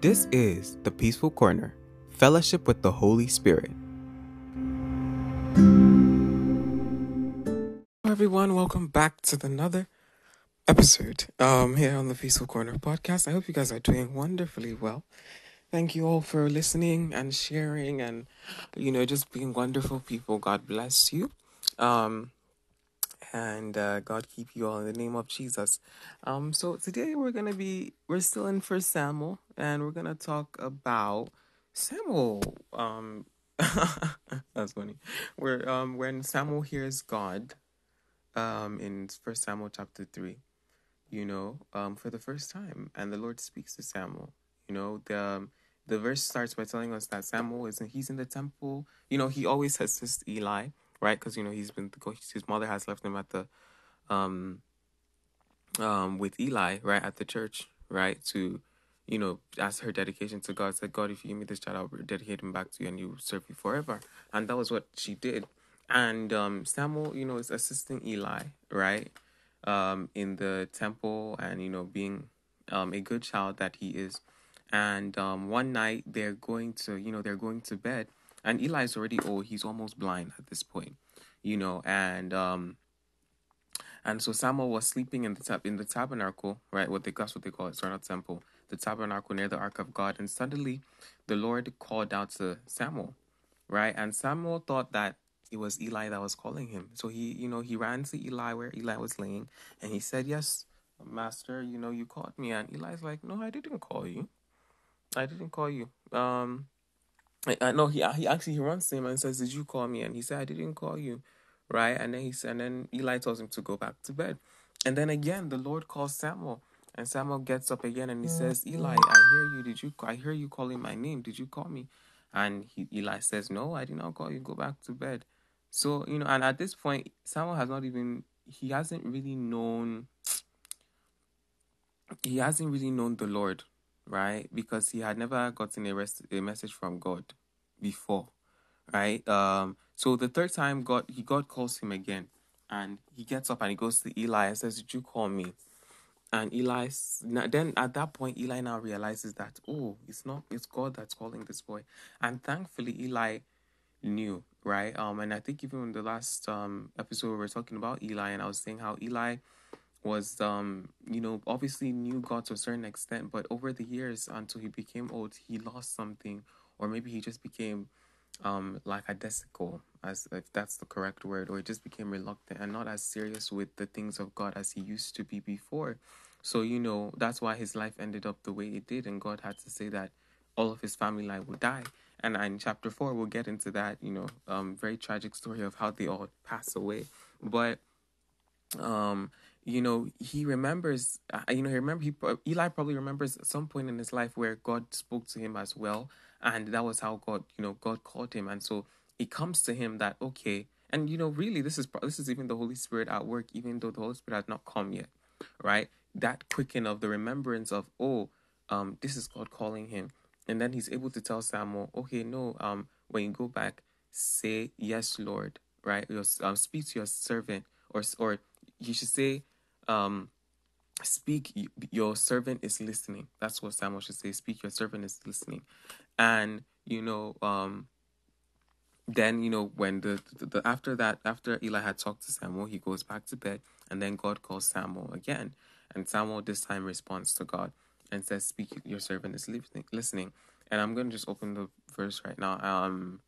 This is the Peaceful Corner, fellowship with the Holy Spirit. Hello, everyone. Welcome back to another episode um, here on the Peaceful Corner podcast. I hope you guys are doing wonderfully well. Thank you all for listening and sharing and, you know, just being wonderful people. God bless you. Um, and uh, God keep you all in the name of Jesus. Um, so today we're gonna be we're still in First Samuel, and we're gonna talk about Samuel. Um, that's funny. Where um when Samuel hears God, um in First Samuel chapter three, you know, um for the first time, and the Lord speaks to Samuel. You know the. Um, the verse starts by telling us that Samuel is he's in the temple. You know, he always assists Eli, right? Because you know he's been his mother has left him at the um um with Eli, right, at the church, right, to you know, as her dedication to God, said, God, if you give me this child, I'll dedicate him back to you and you serve you forever. And that was what she did. And um, Samuel, you know, is assisting Eli, right, um, in the temple and, you know, being um, a good child that he is. And um, one night they're going to, you know, they're going to bed. And Eli is already old. He's almost blind at this point, you know, and um, and so Samuel was sleeping in the tab- in the tabernacle, right? What they that's what they call it, sorry, not temple, the tabernacle near the ark of God. And suddenly, the Lord called out to Samuel, right? And Samuel thought that it was Eli that was calling him. So he, you know, he ran to Eli where Eli was laying, and he said, "Yes, Master, you know, you called me." And Eli's like, "No, I didn't call you. I didn't call you." Um, I, know he he actually he runs to him and says, "Did you call me?" And he said, "I didn't call you." right? And then he said and then Eli tells him to go back to bed. And then again, the Lord calls Samuel, and Samuel gets up again and he mm. says, "Eli, I hear you. Did you? I hear you calling my name. Did you call me?" And he, Eli says, "No, I did not call you. Go back to bed." So you know, and at this point, Samuel has not even he hasn't really known. He hasn't really known the Lord, right? Because he had never gotten a, rest, a message from God before, right? Um, so the third time, God he God calls him again, and he gets up and he goes to Eli and says, "Did you call me?" And Eli then at that point, Eli now realizes that oh, it's not it's God that's calling this boy, and thankfully Eli knew right. Um, and I think even in the last um episode we were talking about Eli, and I was saying how Eli was um you know obviously knew God to a certain extent, but over the years until he became old, he lost something, or maybe he just became um like lackadaisical as if that's the correct word or he just became reluctant and not as serious with the things of god as he used to be before. So you know that's why his life ended up the way it did and god had to say that all of his family would die. And in chapter four we'll get into that you know um very tragic story of how they all pass away. But um you know he remembers uh, you know he remember he eli probably remembers some point in his life where god spoke to him as well and that was how god you know god called him. And so it comes to him that okay and you know really this is this is even the holy spirit at work even though the holy spirit has not come yet right? That quicken of the remembrance of oh um this is god calling him. And then he's able to tell samuel okay no um when you go back say yes lord right? Your, um, speak to your servant or or you should say um speak your servant is listening. That's what samuel should say. Speak your servant is listening. And you know um then you know when the, the, the, after that after eli had talked to samuel he goes back to bed and then god calls samuel again. And samuel this time responds to god and says speak your servant is listening and i'm going to just open the verse right now um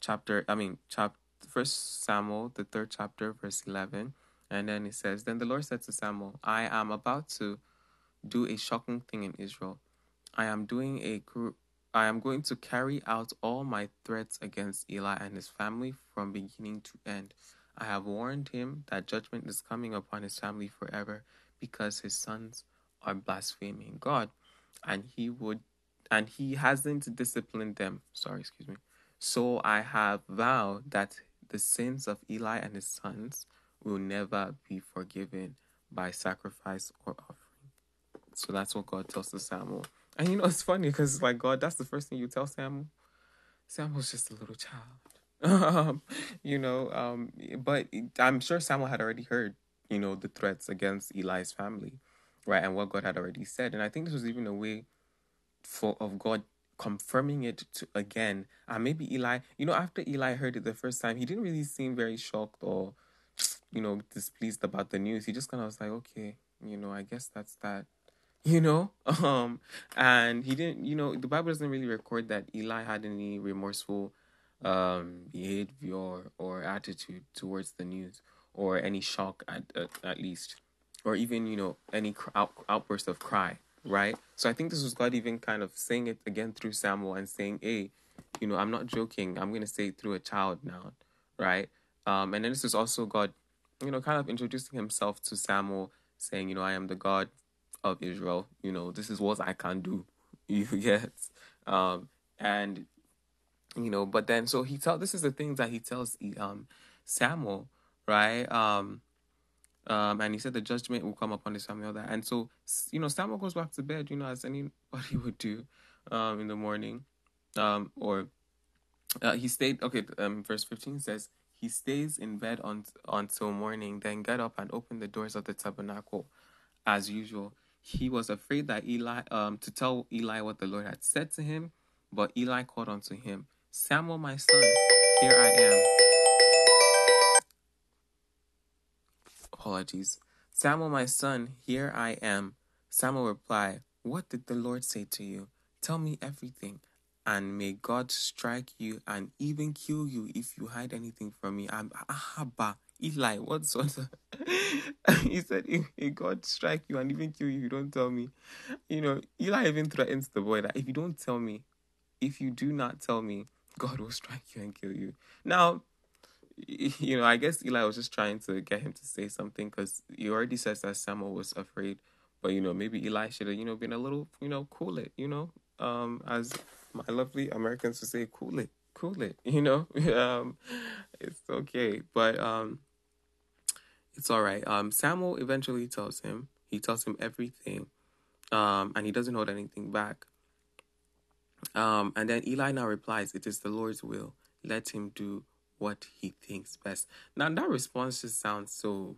chapter i mean chapter first samuel the third chapter verse 11 and then it says then the lord said to samuel i am about to do a shocking thing in israel i am doing a I am going to carry out all my threats against Eli and his family from beginning to end. I have warned him that judgment is coming upon his family forever because his sons are blaspheming God and he would and he hasn't disciplined them. Sorry, excuse me. So I have vowed that the sins of Eli and his sons will never be forgiven by sacrifice or offering. So that's what God tells to Samuel. And you know, it's funny because, like, God, that's the first thing you tell Samuel. Samuel's just a little child. you know, um, but I'm sure Samuel had already heard, you know, the threats against Eli's family, right? And what God had already said. And I think this was even a way for of God confirming it to again. And maybe Eli, you know, after Eli heard it the first time, he didn't really seem very shocked or, you know, displeased about the news. He just kind of was like, okay, you know, I guess that's that. You know, um, and he didn't. You know, the Bible doesn't really record that Eli had any remorseful um behavior or, attitude towards the news or any shock at, at, at least or even you know any out, outburst of cry right so i think this was god even kind of saying it again through samuel and saying hey you know i'm not joking i'm to say it through a child now right um and then this is also god you know kind of introducing himself to samuel saying you know i am the god of israel you know this is what i can do you get um and you know but then so he tell this is the things that he tells um samuel right um um, and he said the judgment will come upon family, all that. And so, you know, Samuel goes back to bed, you know, as anybody would do um, in the morning. Um, or uh, he stayed, okay, um, verse 15 says, he stays in bed on, until morning, then get up and open the doors of the tabernacle as usual. He was afraid that Eli, um, to tell Eli what the Lord had said to him, but Eli called unto him, Samuel, my son, here I am. apologies. Samuel, my son, here I am. Samuel replied, What did the Lord say to you? Tell me everything, and may God strike you and even kill you if you hide anything from me. I'm Ahaba. Eli, what sort he said if God strike you and even kill you, you don't tell me. You know, Eli even threatens the boy that if you don't tell me, if you do not tell me, God will strike you and kill you. Now, you know, I guess Eli was just trying to get him to say something because he already says that Samuel was afraid. But you know, maybe Eli should have, you know, been a little, you know, cool it, you know, um, as my lovely Americans would say, cool it, cool it, you know, um, it's okay, but um, it's all right. Um, Samuel eventually tells him, he tells him everything, um, and he doesn't hold anything back. Um, and then Eli now replies, "It is the Lord's will. Let him do what he thinks best. Now that response just sounds so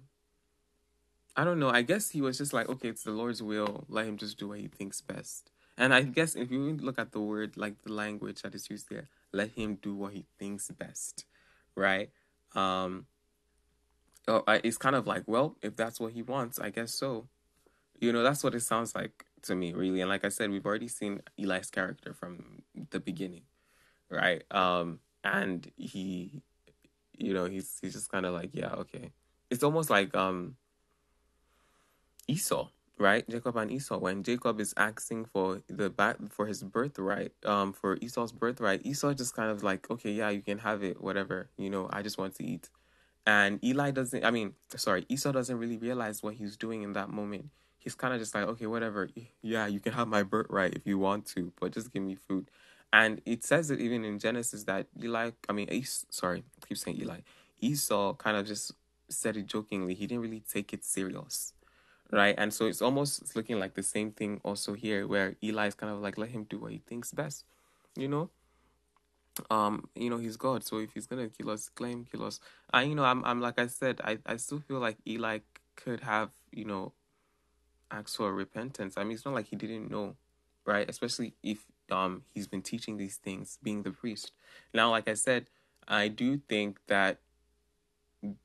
I don't know. I guess he was just like, okay, it's the Lord's will. Let him just do what he thinks best. And I guess if you look at the word, like the language that is used there, let him do what he thinks best, right? Um, oh, it's kind of like, well, if that's what he wants, I guess so. You know, that's what it sounds like to me, really. And like I said, we've already seen Eli's character from the beginning, right? Um, and he you know, he's he's just kind of like, yeah, okay. It's almost like um Esau, right? Jacob and Esau. When Jacob is asking for the back for his birthright, um, for Esau's birthright, Esau just kind of like, okay, yeah, you can have it, whatever. You know, I just want to eat. And Eli doesn't. I mean, sorry, Esau doesn't really realize what he's doing in that moment. He's kind of just like, okay, whatever. Yeah, you can have my birthright if you want to, but just give me food. And it says it even in Genesis that Eli, I mean, Esau, sorry, I keep saying Eli, Esau kind of just said it jokingly. He didn't really take it serious, right? And so it's almost it's looking like the same thing also here, where Eli is kind of like, let him do what he thinks best, you know. Um, you know, he's God, so if he's gonna kill us, claim kill us. And you know, I'm, I'm like I said, I, I still feel like Eli could have, you know, asked for repentance. I mean, it's not like he didn't know, right? Especially if um he's been teaching these things being the priest now like i said i do think that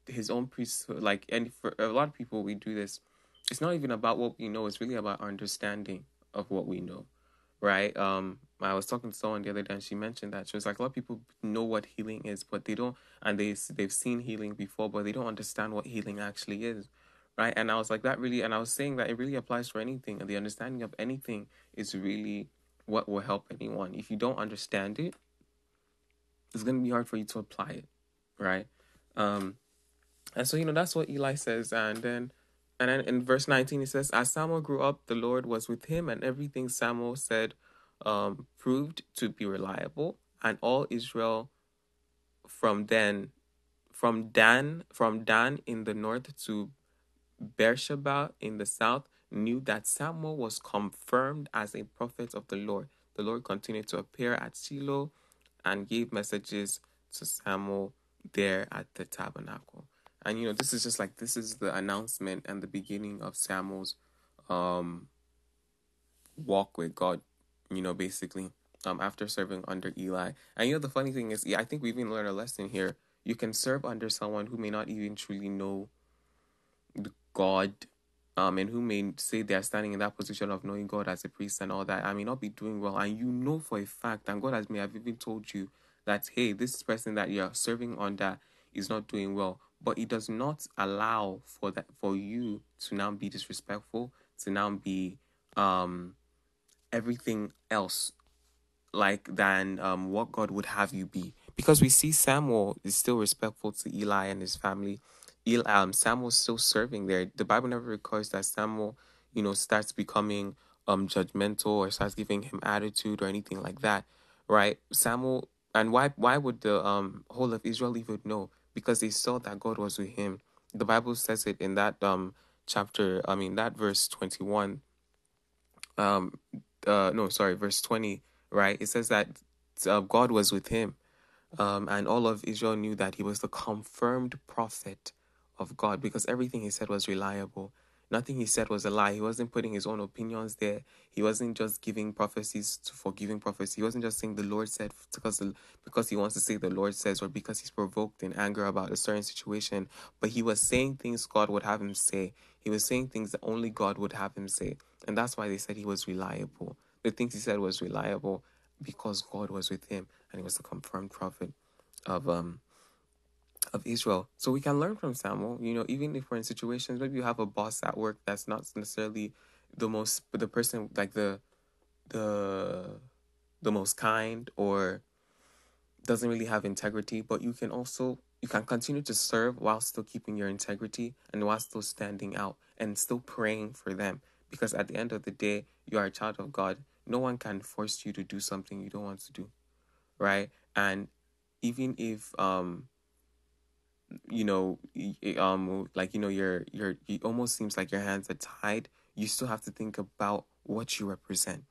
his own priesthood like and for a lot of people we do this it's not even about what we know it's really about understanding of what we know right um i was talking to someone the other day and she mentioned that she was like a lot of people know what healing is but they don't and they they've seen healing before but they don't understand what healing actually is right and i was like that really and i was saying that it really applies for anything and the understanding of anything is really what will help anyone. If you don't understand it, it's to be hard for you to apply it, right? Um, and so, you know, that's what Eli says. And then, and then in verse 19, he says, As Samuel grew up, the Lord was with him, and everything Samuel said um, proved to be reliable. And all Israel from then, from Dan, from Dan in the north to Beersheba in the south, knew that Samuel was confirmed as a prophet of the Lord. The Lord continued to appear at Shiloh and gave messages to Samuel there at the tabernacle. And you know, this is just like this is the announcement and the beginning of Samuel's um walk with God, you know, basically, um, after serving under Eli. And you know, the funny thing is, yeah, I think we even learned a lesson here. You can serve under someone who may not even truly know God, um, and who may say they are standing in that position of knowing God as a priest and all that. I may not be doing well, and you know for a fact, and God has may have even told you that hey, this person that you're serving under is not doing well, but it does not allow for that for you to now be disrespectful, to now be um everything else like than um what God would have you be. Because we see Samuel is still respectful to Eli and his family. Eli, um, Samuel's still serving there. The Bible never records that Samuel, you know, starts becoming um judgmental or starts giving him attitude or anything like that, right? Samuel and why why would the um whole of Israel even know? Because they saw that God was with him. The Bible says it in that um chapter, I mean that verse twenty one. Um uh no sorry, verse twenty, right? It says that uh, God was with him. Um, and all of Israel knew that he was the confirmed prophet of God because everything he said was reliable. Nothing he said was a lie. He wasn't putting his own opinions there. He wasn't just giving prophecies to, for giving prophecy. He wasn't just saying the Lord said because because he wants to say the Lord says or because he's provoked in anger about a certain situation. But he was saying things God would have him say. He was saying things that only God would have him say. And that's why they said he was reliable. The things he said was reliable because God was with him and he was the confirmed prophet of um of Israel. So we can learn from Samuel, you know, even if we're in situations, maybe you have a boss at work that's not necessarily the most, the person like the, the, the most kind or doesn't really have integrity, but you can also, you can continue to serve while still keeping your integrity and while still standing out and still praying for them. Because at the end of the day, you are a child of God. No one can force you to do something you don't want to do. Right. And even if, um, you know, um, like you know, your your it almost seems like your hands are tied. You still have to think about what you represent,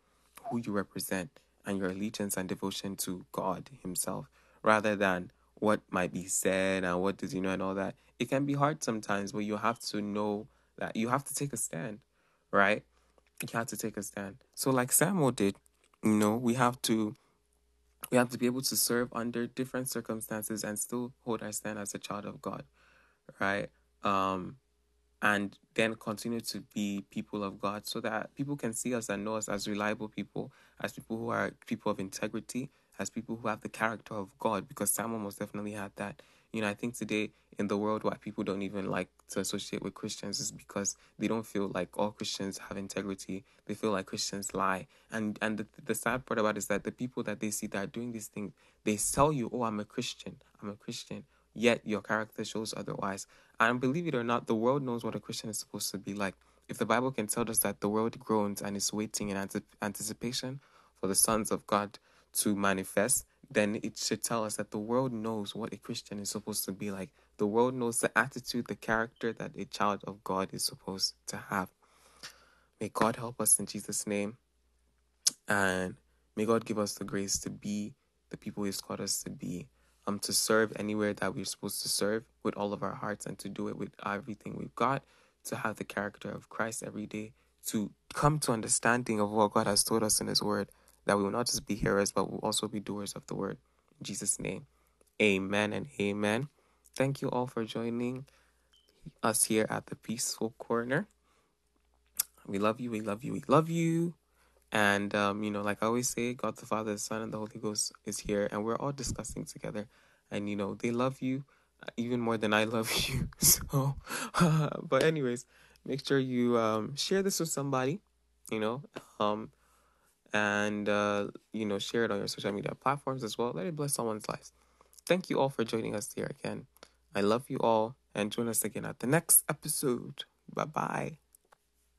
who you represent, and your allegiance and devotion to God Himself, rather than what might be said and what does you know and all that. It can be hard sometimes, but you have to know that you have to take a stand, right? You have to take a stand. So, like Samuel did, you know, we have to we have to be able to serve under different circumstances and still hold our stand as a child of God, right? Um, and then continue to be people of God so that people can see us and know us as reliable people, as people who are people of integrity, as people who have the character of God, because Samuel most definitely had that. You know, I think today in the world why people don't even like to associate with Christians is because they don't feel like all Christians have integrity. They feel like Christians lie. And and the, the sad part about it is that the people that they see that are doing these things, they tell you, Oh, I'm a Christian. I'm a Christian. Yet your character shows otherwise. And believe it or not, the world knows what a Christian is supposed to be like. If the Bible can tell us that the world groans and is waiting in anticipation for the sons of God to manifest, then it should tell us that the world knows what a Christian is supposed to be like. The world knows the attitude, the character that a child of God is supposed to have. May God help us in Jesus' name. And may God give us the grace to be the people He's called us to be. Um, to serve anywhere that we're supposed to serve with all of our hearts and to do it with everything we've got, to have the character of Christ every day, to come to understanding of what God has told us in His Word that we will not just be hearers, but we'll also be doers of the word. In Jesus' name, amen and amen. Thank you all for joining us here at the Peaceful Corner. We love you, we love you, we love you. And, um, you know, like I always say, God the Father, the Son, and the Holy Ghost is here, and we're all discussing together. And, you know, they love you uh, even more than I love you. So, but, anyways, make sure you um, share this with somebody, you know. Um, and uh, you know share it on your social media platforms as well. Let it bless someone's lives. Thank you all for joining us here again. I love you all, and join us again at the next episode. Bye bye.